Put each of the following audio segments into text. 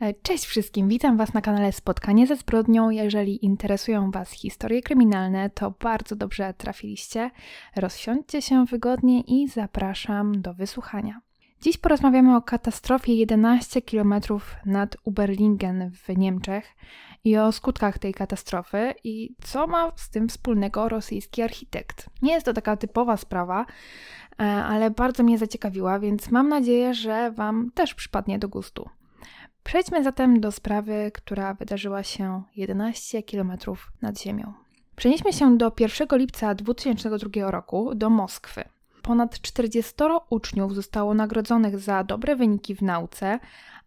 E, cześć wszystkim, witam Was na kanale Spotkanie ze zbrodnią. Jeżeli interesują Was historie kryminalne, to bardzo dobrze trafiliście. Rozsiądźcie się wygodnie i zapraszam do wysłuchania. Dziś porozmawiamy o katastrofie 11 km nad Uberlingen w Niemczech i o skutkach tej katastrofy i co ma z tym wspólnego rosyjski architekt. Nie jest to taka typowa sprawa, e, ale bardzo mnie zaciekawiła, więc mam nadzieję, że Wam też przypadnie do gustu. Przejdźmy zatem do sprawy, która wydarzyła się 11 km nad Ziemią. Przenieśmy się do 1 lipca 2002 roku do Moskwy. Ponad 40 uczniów zostało nagrodzonych za dobre wyniki w nauce,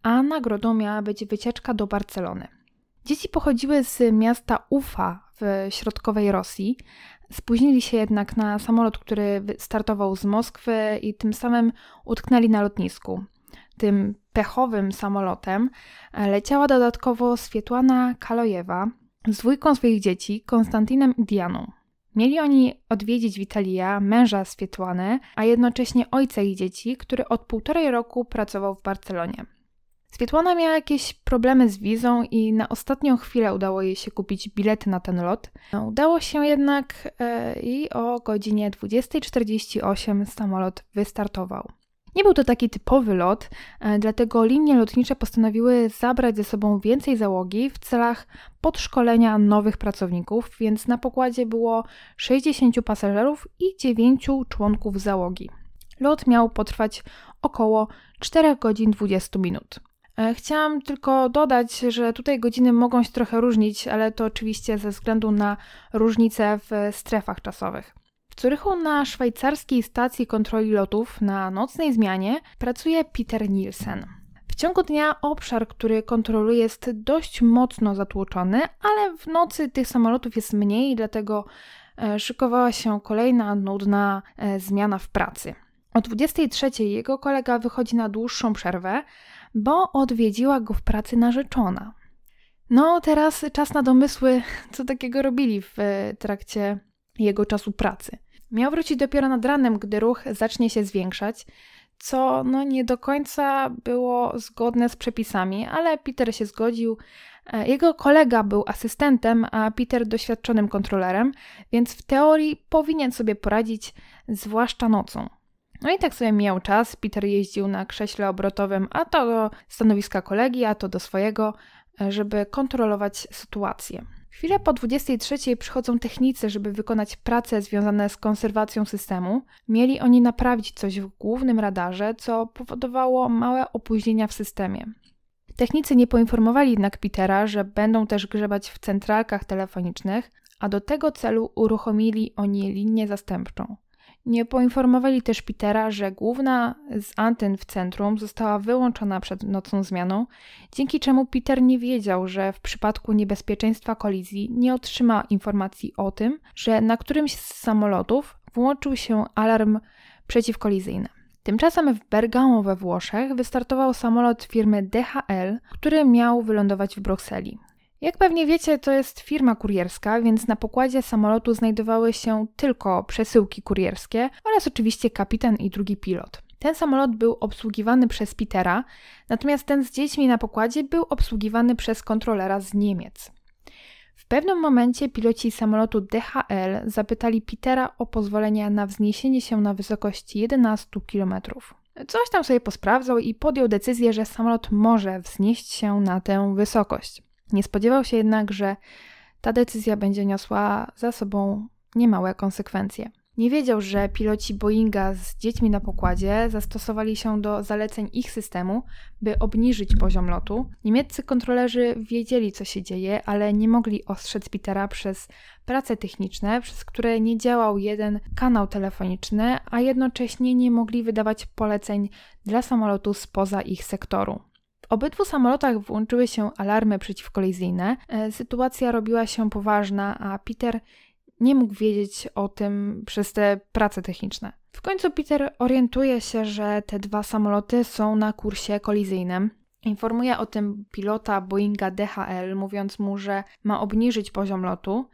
a nagrodą miała być wycieczka do Barcelony. Dzieci pochodziły z miasta Ufa w środkowej Rosji. Spóźnili się jednak na samolot, który startował z Moskwy i tym samym utknęli na lotnisku tym pechowym samolotem e, leciała dodatkowo Swietłana Kalojewa z dwójką swoich dzieci, Konstantinem i Dianą. Mieli oni odwiedzić Witalia, męża Swietłany, a jednocześnie ojca ich dzieci, który od półtorej roku pracował w Barcelonie. Swietłana miała jakieś problemy z wizą i na ostatnią chwilę udało jej się kupić bilety na ten lot. Udało się jednak e, i o godzinie 20.48 samolot wystartował. Nie był to taki typowy lot, e, dlatego linie lotnicze postanowiły zabrać ze sobą więcej załogi w celach podszkolenia nowych pracowników, więc na pokładzie było 60 pasażerów i 9 członków załogi. Lot miał potrwać około 4 godzin 20 minut. E, chciałam tylko dodać, że tutaj godziny mogą się trochę różnić, ale to oczywiście ze względu na różnice w strefach czasowych. W Zurychu na szwajcarskiej stacji kontroli lotów na nocnej zmianie pracuje Peter Nielsen. W ciągu dnia obszar, który kontroluje, jest dość mocno zatłoczony, ale w nocy tych samolotów jest mniej, dlatego e, szykowała się kolejna nudna e, zmiana w pracy. O 23 jego kolega wychodzi na dłuższą przerwę, bo odwiedziła go w pracy narzeczona. No, teraz czas na domysły, co takiego robili w e, trakcie jego czasu pracy. Miał wrócić dopiero nad ranem, gdy ruch zacznie się zwiększać, co no nie do końca było zgodne z przepisami, ale Peter się zgodził. E, jego kolega był asystentem, a Peter doświadczonym kontrolerem, więc w teorii powinien sobie poradzić, zwłaszcza nocą. No i tak sobie mijał czas. Peter jeździł na krześle obrotowym, a to do stanowiska kolegi, a to do swojego, e, żeby kontrolować sytuację. Chwilę po 23 przychodzą technicy, żeby wykonać prace związane z konserwacją systemu. Mieli oni naprawić coś w głównym radarze, co powodowało małe opóźnienia w systemie. Technicy nie poinformowali jednak Petera, że będą też grzebać w centralkach telefonicznych, a do tego celu uruchomili oni linię zastępczą. Nie poinformowali też Petera, że główna z antyn w centrum została wyłączona przed nocną zmianą, dzięki czemu Peter nie wiedział, że w przypadku niebezpieczeństwa kolizji nie otrzyma informacji o tym, że na którymś z samolotów włączył się alarm przeciwkolizyjny. Tymczasem w Bergamo we Włoszech wystartował samolot firmy DHL, który miał wylądować w Brukseli. Jak pewnie wiecie, to jest firma kurierska, więc na pokładzie samolotu znajdowały się tylko przesyłki kurierskie oraz oczywiście kapitan i drugi pilot. Ten samolot był obsługiwany przez Petera, natomiast ten z dziećmi na pokładzie był obsługiwany przez kontrolera z Niemiec. W pewnym momencie piloci samolotu DHL zapytali Petera o pozwolenie na wzniesienie się na wysokość 11 km. Coś tam sobie posprawdzał i podjął decyzję, że samolot może wznieść się na tę wysokość. Nie spodziewał się jednak, że ta decyzja będzie niosła za sobą niemałe konsekwencje. Nie wiedział, że piloci Boeinga z dziećmi na pokładzie zastosowali się do zaleceń ich systemu, by obniżyć poziom lotu. Niemieccy kontrolerzy wiedzieli, co się dzieje, ale nie mogli ostrzec Petera przez prace techniczne, przez które nie działał jeden kanał telefoniczny, a jednocześnie nie mogli wydawać poleceń dla samolotu spoza ich sektoru obydwu samolotach włączyły się alarmy przeciwkolizyjne. E, sytuacja robiła się poważna, a Peter nie mógł wiedzieć o tym przez te prace techniczne. W końcu Peter orientuje się, że te dwa samoloty są na kursie kolizyjnym. Informuje o tym pilota Boeinga DHL, mówiąc mu, że ma obniżyć poziom lotu.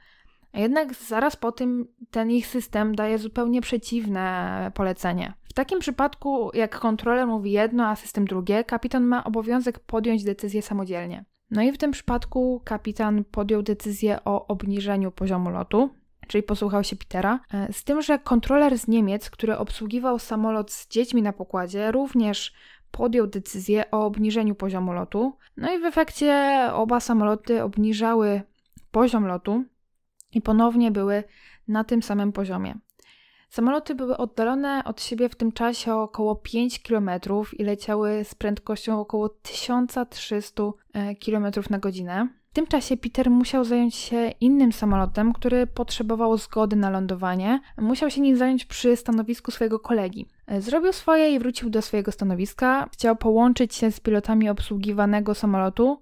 Jednak zaraz po tym ten ich system daje zupełnie przeciwne polecenie takim przypadku, jak kontroler mówi jedno, a system drugie, kapitan ma obowiązek podjąć decyzję samodzielnie. No i w tym przypadku kapitan podjął decyzję o obniżeniu poziomu lotu, czyli posłuchał się Petera. E, z tym, że kontroler z Niemiec, który obsługiwał samolot z dziećmi na pokładzie, również podjął decyzję o obniżeniu poziomu lotu. No i w efekcie oba samoloty obniżały poziom lotu i ponownie były na tym samym poziomie. Samoloty były oddalone od siebie w tym czasie o około 5 km i leciały z prędkością około 1300 e, km na godzinę. W tym czasie Peter musiał zająć się innym samolotem, który potrzebował zgody na lądowanie. Musiał się nim zająć przy stanowisku swojego kolegi. E, zrobił swoje i wrócił do swojego stanowiska. Chciał połączyć się z pilotami obsługiwanego samolotu,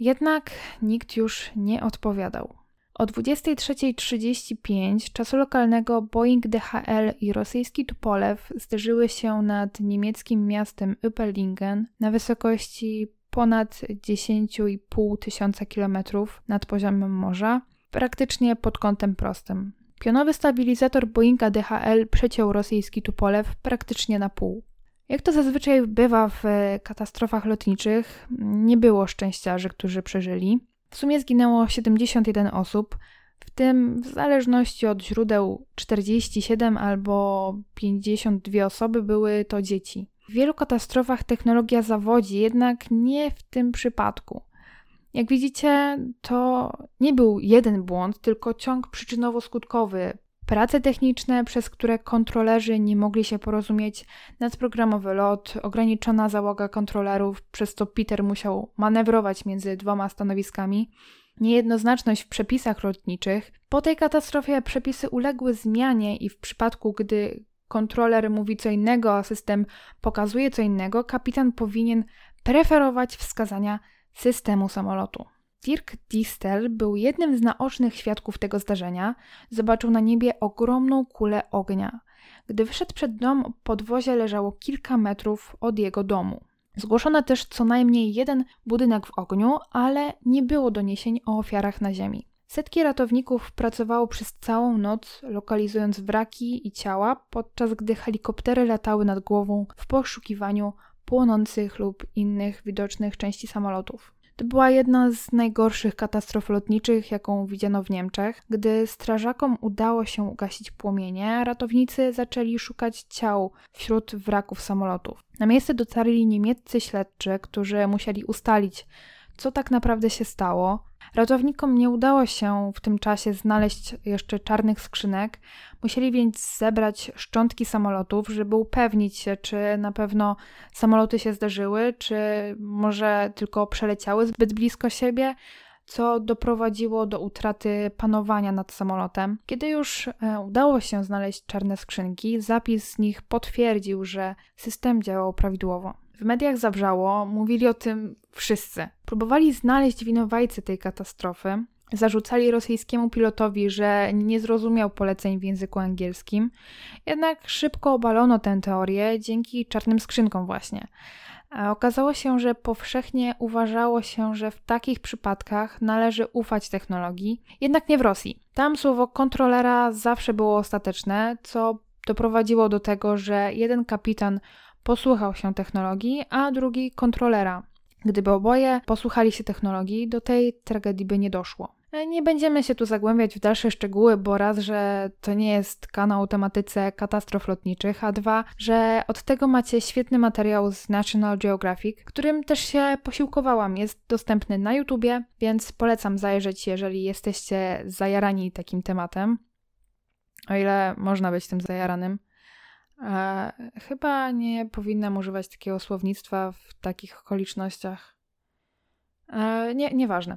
jednak nikt już nie odpowiadał. O 23.35 czasu lokalnego Boeing DHL i rosyjski Tupolew zderzyły się nad niemieckim miastem Überlingen na wysokości ponad 10,5 tysiąca kilometrów nad poziomem morza, praktycznie pod kątem prostym. Pionowy stabilizator Boeinga DHL przeciął rosyjski Tupolew praktycznie na pół. Jak to zazwyczaj bywa w katastrofach lotniczych, nie było szczęściarzy, którzy przeżyli. W sumie zginęło 71 osób, w tym w zależności od źródeł 47 albo 52 osoby były to dzieci. W wielu katastrofach technologia zawodzi, jednak nie w tym przypadku. Jak widzicie, to nie był jeden błąd, tylko ciąg przyczynowo-skutkowy. Prace techniczne, przez które kontrolerzy nie mogli się porozumieć, nadprogramowy lot, ograniczona załoga kontrolerów, przez co Peter musiał manewrować między dwoma stanowiskami, niejednoznaczność w przepisach lotniczych. Po tej katastrofie przepisy uległy zmianie i w przypadku, gdy kontroler mówi co innego, a system pokazuje co innego, kapitan powinien preferować wskazania systemu samolotu. Dirk Distel był jednym z naocznych świadków tego zdarzenia. Zobaczył na niebie ogromną kulę ognia. Gdy wyszedł przed dom, podwozie leżało kilka metrów od jego domu. Zgłoszono też co najmniej jeden budynek w ogniu, ale nie było doniesień o ofiarach na ziemi. Setki ratowników pracowało przez całą noc, lokalizując wraki i ciała, podczas gdy helikoptery latały nad głową w poszukiwaniu płonących lub innych widocznych części samolotów. To była jedna z najgorszych katastrof lotniczych, jaką widziano w Niemczech. Gdy strażakom udało się ugasić płomienie, ratownicy zaczęli szukać ciał wśród wraków samolotów. Na miejsce dotarli niemieccy śledczy, którzy musieli ustalić, co tak naprawdę się stało. Ratownikom nie udało się w tym czasie znaleźć jeszcze czarnych skrzynek, musieli więc zebrać szczątki samolotów, żeby upewnić się, czy na pewno samoloty się zdarzyły, czy może tylko przeleciały zbyt blisko siebie, co doprowadziło do utraty panowania nad samolotem. Kiedy już e, udało się znaleźć czarne skrzynki, zapis z nich potwierdził, że system działał prawidłowo. W mediach zawrzało, mówili o tym wszyscy. Próbowali znaleźć winowajcę tej katastrofy. Zarzucali rosyjskiemu pilotowi, że nie zrozumiał poleceń w języku angielskim. Jednak szybko obalono tę teorię dzięki czarnym skrzynkom właśnie. A okazało się, że powszechnie uważało się, że w takich przypadkach należy ufać technologii, jednak nie w Rosji. Tam słowo kontrolera zawsze było ostateczne, co doprowadziło do tego, że jeden kapitan posłuchał się technologii, a drugi kontrolera. Gdyby oboje posłuchali się technologii, do tej tragedii by nie doszło. Nie będziemy się tu zagłębiać w dalsze szczegóły, bo raz, że to nie jest kanał o tematyce katastrof lotniczych, a dwa, że od tego macie świetny materiał z National Geographic, którym też się posiłkowałam. Jest dostępny na YouTubie, więc polecam zajrzeć, jeżeli jesteście zajarani takim tematem. O ile można być tym zajaranym. E, chyba nie powinnam używać takiego słownictwa w takich okolicznościach. E, nie, nieważne.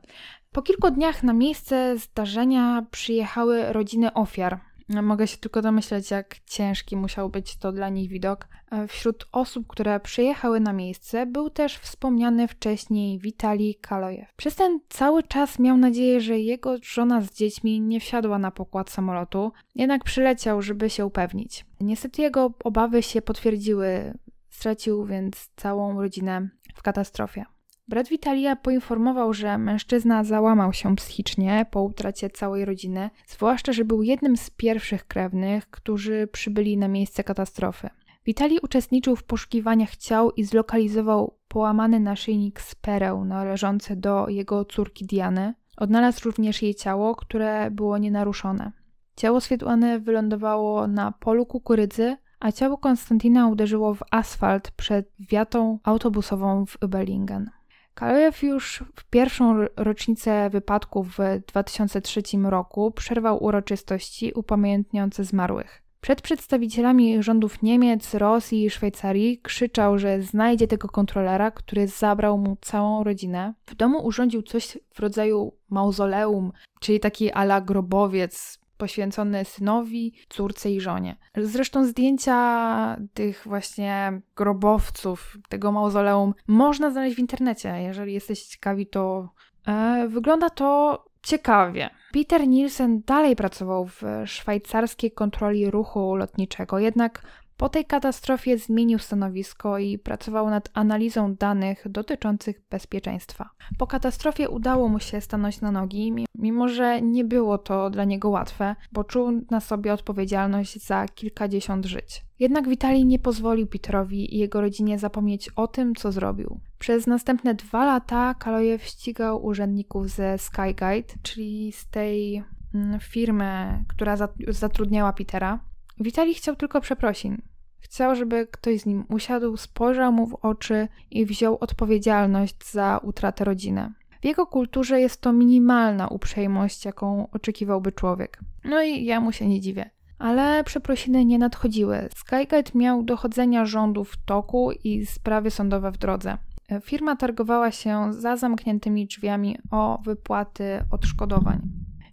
Po kilku dniach na miejsce zdarzenia przyjechały rodziny ofiar. Mogę się tylko domyśleć, jak ciężki musiał być to dla nich widok. E, wśród osób, które przyjechały na miejsce, był też wspomniany wcześniej Witalij Kalojew. Przez ten cały czas miał nadzieję, że jego żona z dziećmi nie wsiadła na pokład samolotu, jednak przyleciał, żeby się upewnić. Niestety jego obawy się potwierdziły. Stracił więc całą rodzinę w katastrofie. Brat Witalia poinformował, że mężczyzna załamał się psychicznie po utracie całej rodziny, zwłaszcza, że był jednym z pierwszych krewnych, którzy przybyli na miejsce katastrofy. Witali uczestniczył w poszukiwaniach ciał i zlokalizował połamany naszyjnik z pereł należący do jego córki Diany. Odnalazł również jej ciało, które było nienaruszone. Ciało Swietłany wylądowało na polu kukurydzy, a ciało Konstantina uderzyło w asfalt przed wiatą autobusową w Überlingen. Kalejew już w pierwszą rocznicę wypadku w 2003 roku przerwał uroczystości upamiętniające zmarłych. Przed przedstawicielami rządów Niemiec, Rosji i Szwajcarii krzyczał, że znajdzie tego kontrolera, który zabrał mu całą rodzinę. W domu urządził coś w rodzaju mauzoleum, czyli taki ala grobowiec poświęcony synowi, córce i żonie. Zresztą zdjęcia tych właśnie grobowców, tego mauzoleum można znaleźć w internecie. Jeżeli jesteście ciekawi, to e, wygląda to ciekawie. Peter Nielsen dalej pracował w szwajcarskiej kontroli ruchu lotniczego, jednak po tej katastrofie zmienił stanowisko i pracował nad analizą danych dotyczących bezpieczeństwa. Po katastrofie udało mu się stanąć na nogi, mimo że nie było to dla niego łatwe, bo czuł na sobie odpowiedzialność za kilkadziesiąt żyć. Jednak Witali nie pozwolił Peterowi i jego rodzinie zapomnieć o tym, co zrobił. Przez następne dwa lata Kalojew ścigał urzędników ze Skyguide, czyli z tej mm, firmy, która zatrudniała Petera. Witali chciał tylko przeprosin. Chciał, żeby ktoś z nim usiadł, spojrzał mu w oczy i wziął odpowiedzialność za utratę rodziny. W jego kulturze jest to minimalna uprzejmość, jaką oczekiwałby człowiek. No i ja mu się nie dziwię. Ale przeprosiny nie nadchodziły. Skygate miał dochodzenia rządu w toku i sprawy sądowe w drodze. Firma targowała się za zamkniętymi drzwiami o wypłaty odszkodowań.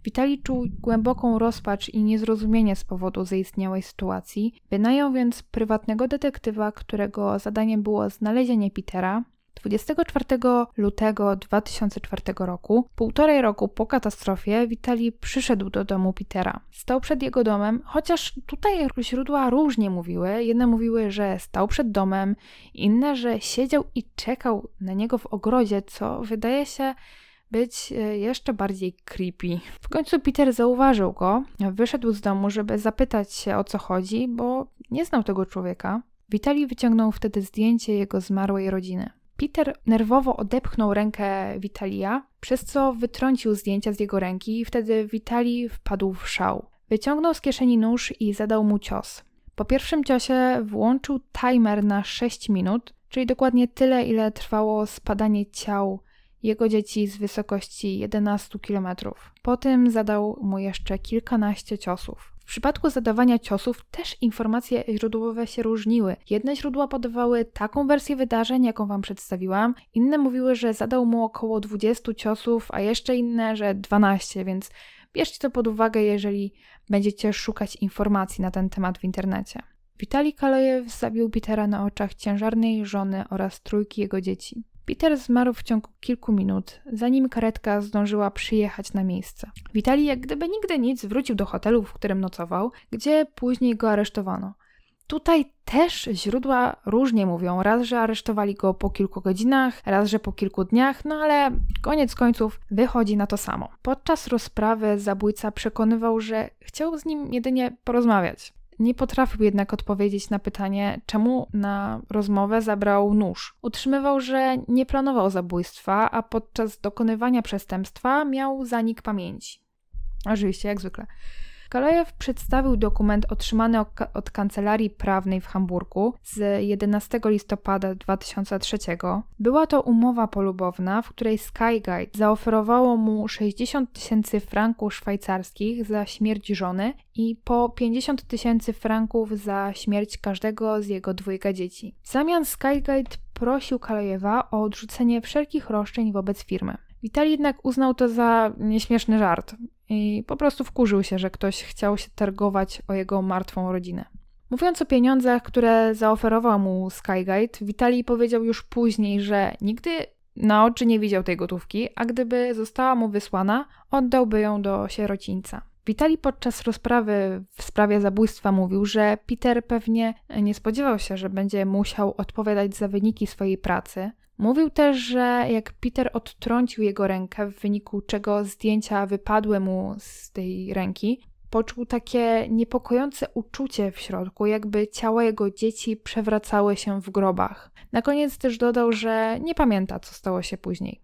Witali czuł głęboką rozpacz i niezrozumienie z powodu zaistniałej sytuacji. Wynajął więc prywatnego detektywa, którego zadaniem było znalezienie Petera. 24 lutego 2004 roku, półtorej roku po katastrofie, Witali przyszedł do domu Petera. Stał przed jego domem, chociaż tutaj źródła różnie mówiły. Jedne mówiły, że stał przed domem, inne, że siedział i czekał na niego w ogrodzie, co wydaje się być e, jeszcze bardziej creepy. W końcu Peter zauważył go, wyszedł z domu, żeby zapytać się o co chodzi, bo nie znał tego człowieka. Witali wyciągnął wtedy zdjęcie jego zmarłej rodziny. Peter nerwowo odepchnął rękę Witalia, przez co wytrącił zdjęcia z jego ręki i wtedy Witali wpadł w szał. Wyciągnął z kieszeni nóż i zadał mu cios. Po pierwszym ciosie włączył timer na 6 minut, czyli dokładnie tyle, ile trwało spadanie ciał jego dzieci z wysokości 11 km. Potem zadał mu jeszcze kilkanaście ciosów. W przypadku zadawania ciosów też informacje źródłowe się różniły. Jedne źródła podawały taką wersję wydarzeń, jaką wam przedstawiłam, inne mówiły, że zadał mu około 20 ciosów, a jeszcze inne, że 12, więc bierzcie to pod uwagę, jeżeli będziecie szukać informacji na ten temat w internecie. Witali Kalojew zabił Petera na oczach ciężarnej żony oraz trójki jego dzieci. Peter zmarł w ciągu kilku minut, zanim karetka zdążyła przyjechać na miejsce. Witali jak gdyby nigdy nic wrócił do hotelu, w którym nocował, gdzie później go aresztowano. Tutaj też źródła różnie mówią. Raz, że aresztowali go po kilku godzinach, raz, że po kilku dniach, no ale koniec końców wychodzi na to samo. Podczas rozprawy zabójca przekonywał, że chciał z nim jedynie porozmawiać. Nie potrafił jednak odpowiedzieć na pytanie, czemu na rozmowę zabrał nóż. Utrzymywał, że nie planował zabójstwa, a podczas dokonywania przestępstwa miał zanik pamięci. Oczywiście, jak zwykle. Kalejew przedstawił dokument otrzymany od Kancelarii Prawnej w Hamburgu z 11 listopada 2003. Była to umowa polubowna, w której Skyguide zaoferowało mu 60 tysięcy franków szwajcarskich za śmierć żony i po 50 tysięcy franków za śmierć każdego z jego dwójka dzieci. W zamian Skyguide prosił Kalejewa o odrzucenie wszelkich roszczeń wobec firmy. Witali jednak uznał to za nieśmieszny żart i po prostu wkurzył się, że ktoś chciał się targować o jego martwą rodzinę. Mówiąc o pieniądzach, które zaoferował mu Skyguide, Witali powiedział już później, że nigdy na oczy nie widział tej gotówki, a gdyby została mu wysłana, oddałby ją do sierocińca. Witali podczas rozprawy w sprawie zabójstwa mówił, że Peter pewnie nie spodziewał się, że będzie musiał odpowiadać za wyniki swojej pracy, Mówił też, że jak Peter odtrącił jego rękę, w wyniku czego zdjęcia wypadły mu z tej ręki, poczuł takie niepokojące uczucie w środku, jakby ciała jego dzieci przewracały się w grobach. Na koniec też dodał, że nie pamięta, co stało się później.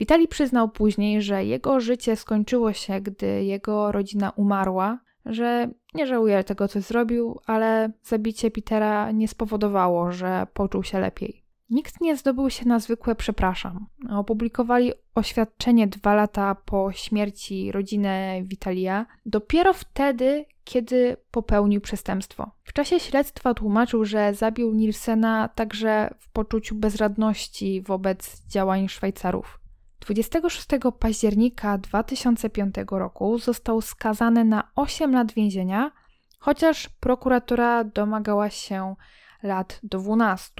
Witali przyznał później, że jego życie skończyło się, gdy jego rodzina umarła, że nie żałuje tego, co zrobił, ale zabicie Petera nie spowodowało, że poczuł się lepiej. Nikt nie zdobył się na zwykłe przepraszam. Opublikowali oświadczenie dwa lata po śmierci rodziny Witalia, dopiero wtedy, kiedy popełnił przestępstwo. W czasie śledztwa tłumaczył, że zabił Nielsena także w poczuciu bezradności wobec działań Szwajcarów. 26 października 2005 roku został skazany na 8 lat więzienia, chociaż prokuratura domagała się lat 12.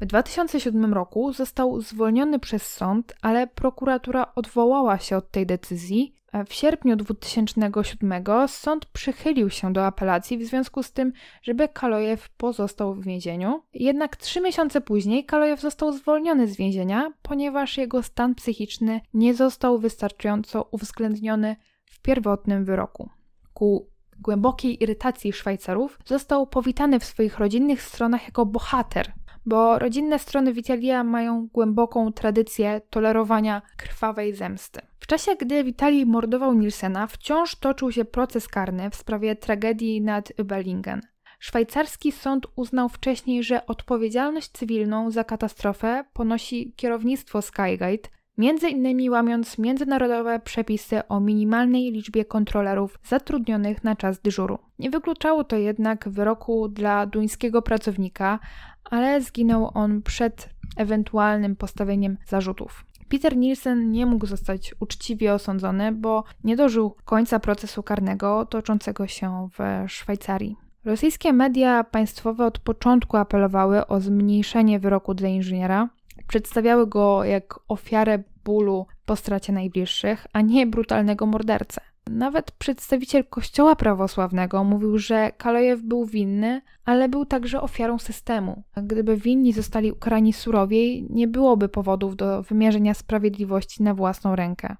W 2007 roku został zwolniony przez sąd, ale prokuratura odwołała się od tej decyzji. W sierpniu 2007 sąd przychylił się do apelacji w związku z tym, żeby Kalojew pozostał w więzieniu. Jednak trzy miesiące później Kalojew został zwolniony z więzienia, ponieważ jego stan psychiczny nie został wystarczająco uwzględniony w pierwotnym wyroku. Ku głębokiej irytacji Szwajcarów został powitany w swoich rodzinnych stronach jako bohater bo rodzinne strony Witalia mają głęboką tradycję tolerowania krwawej zemsty. W czasie, gdy Witalij mordował Nielsena, wciąż toczył się proces karny w sprawie tragedii nad Überlingen. Szwajcarski sąd uznał wcześniej, że odpowiedzialność cywilną za katastrofę ponosi kierownictwo Skygate, między innymi łamiąc międzynarodowe przepisy o minimalnej liczbie kontrolerów zatrudnionych na czas dyżuru. Nie wykluczało to jednak wyroku dla duńskiego pracownika, ale zginął on przed ewentualnym postawieniem zarzutów. Peter Nielsen nie mógł zostać uczciwie osądzony, bo nie dożył końca procesu karnego toczącego się w Szwajcarii. Rosyjskie media państwowe od początku apelowały o zmniejszenie wyroku dla inżyniera, przedstawiały go jak ofiarę bólu po stracie najbliższych, a nie brutalnego mordercę. Nawet przedstawiciel Kościoła prawosławnego mówił, że Kalojew był winny, ale był także ofiarą systemu. Gdyby winni zostali ukarani surowiej, nie byłoby powodów do wymierzenia sprawiedliwości na własną rękę.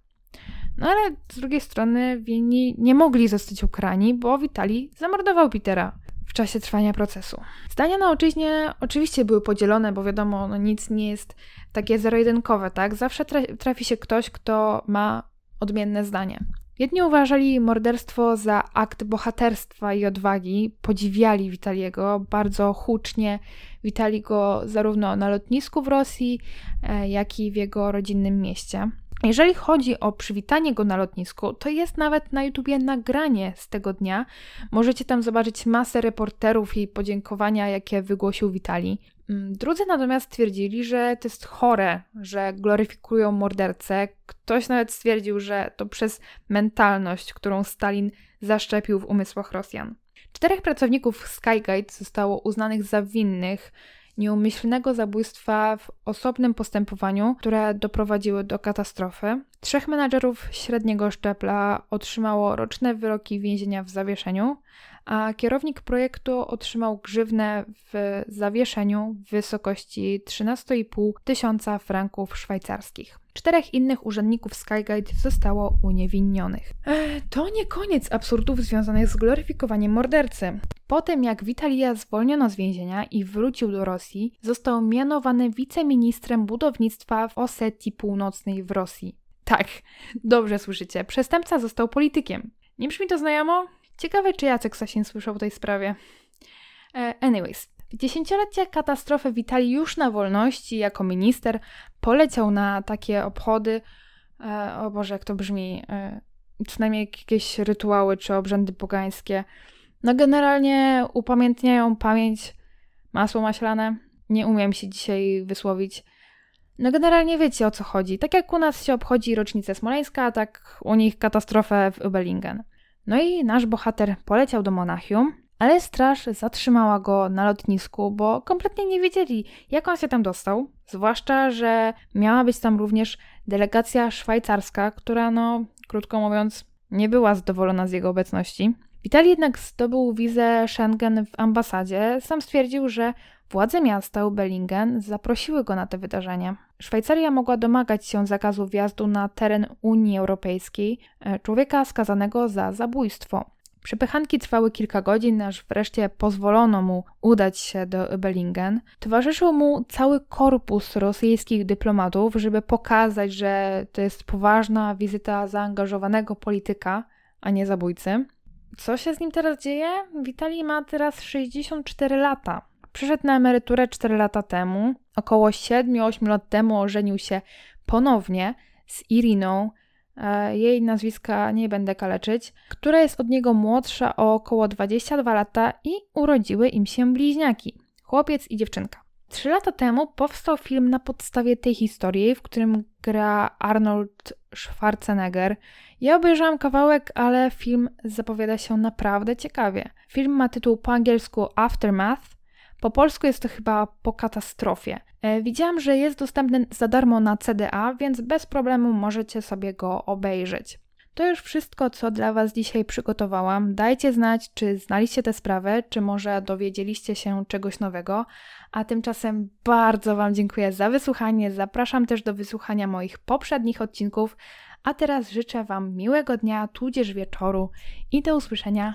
No ale z drugiej strony winni nie mogli zostać ukarani, bo Witali zamordował Petera w czasie trwania procesu. Zdania na ojczyźnie oczywiście były podzielone, bo wiadomo, no nic nie jest takie zero-jedynkowe, tak? Zawsze trafi się ktoś, kto ma odmienne zdanie. Jedni uważali morderstwo za akt bohaterstwa i odwagi, podziwiali Witaliego bardzo hucznie, witali go zarówno na lotnisku w Rosji, e, jak i w jego rodzinnym mieście. Jeżeli chodzi o przywitanie go na lotnisku, to jest nawet na YouTubie nagranie z tego dnia. Możecie tam zobaczyć masę reporterów i podziękowania, jakie wygłosił Witali. Mm, drudzy natomiast twierdzili, że to jest chore, że gloryfikują mordercę. Ktoś nawet stwierdził, że to przez mentalność, którą Stalin zaszczepił w umysłach Rosjan. Czterech pracowników Skygate zostało uznanych za winnych nieumyślnego zabójstwa w osobnym postępowaniu, które doprowadziły do katastrofy. Trzech menadżerów średniego szczepla otrzymało roczne wyroki więzienia w zawieszeniu, a kierownik projektu otrzymał grzywnę w zawieszeniu w wysokości 13,5 tysiąca franków szwajcarskich. Czterech innych urzędników Skygate zostało uniewinnionych. to nie koniec absurdów związanych z gloryfikowaniem mordercy. Po tym jak Witalia zwolniono z więzienia i wrócił do Rosji, został mianowany wiceministrem budownictwa w Osetii Północnej w Rosji. Tak, dobrze słyszycie, przestępca został politykiem. Nie brzmi to znajomo? Ciekawe, czy Jacek Sasin słyszał o tej sprawie. E, anyways, w dziesięciolecie katastrofy witali już na wolności jako minister. Poleciał na takie obchody. E, o Boże, jak to brzmi. E, co najmniej jakieś rytuały czy obrzędy pogańskie. No generalnie upamiętniają pamięć masło maślane. Nie umiem się dzisiaj wysłowić. No generalnie wiecie o co chodzi. Tak jak u nas się obchodzi rocznicę smoleńska, tak u nich katastrofę w Ubelingen. No i nasz bohater poleciał do Monachium, ale straż zatrzymała go na lotnisku, bo kompletnie nie wiedzieli, jak on się tam dostał. Zwłaszcza, że miała być tam również delegacja szwajcarska, która, no, krótko mówiąc, nie była zadowolona z jego obecności. Witali jednak zdobył wizę Schengen w ambasadzie. Sam stwierdził, że władze miasta Ubelingen zaprosiły go na te wydarzenie. Szwajcaria mogła domagać się zakazu wjazdu na teren Unii Europejskiej e, człowieka skazanego za zabójstwo. Przepychanki trwały kilka godzin, aż wreszcie pozwolono mu udać się do Bellingen. Towarzyszył mu cały korpus rosyjskich dyplomatów, żeby pokazać, że to jest poważna wizyta zaangażowanego polityka, a nie zabójcy. Co się z nim teraz dzieje? Witali ma teraz 64 lata. Przyszedł na emeryturę 4 lata temu. Około 7-8 lat temu ożenił się ponownie z Iriną, e, jej nazwiska nie będę kaleczyć, która jest od niego młodsza o około 22 lata i urodziły im się bliźniaki, chłopiec i dziewczynka. Trzy lata temu powstał film na podstawie tej historii, w którym gra Arnold Schwarzenegger. Ja obejrzałam kawałek, ale film zapowiada się naprawdę ciekawie. Film ma tytuł po angielsku Aftermath, po polsku jest to chyba po katastrofie. E, widziałam, że jest dostępny za darmo na CDA, więc bez problemu możecie sobie go obejrzeć. To już wszystko, co dla Was dzisiaj przygotowałam. Dajcie znać, czy znaliście tę sprawę, czy może dowiedzieliście się czegoś nowego. A tymczasem bardzo Wam dziękuję za wysłuchanie. Zapraszam też do wysłuchania moich poprzednich odcinków. A teraz życzę Wam miłego dnia, tudzież wieczoru i do usłyszenia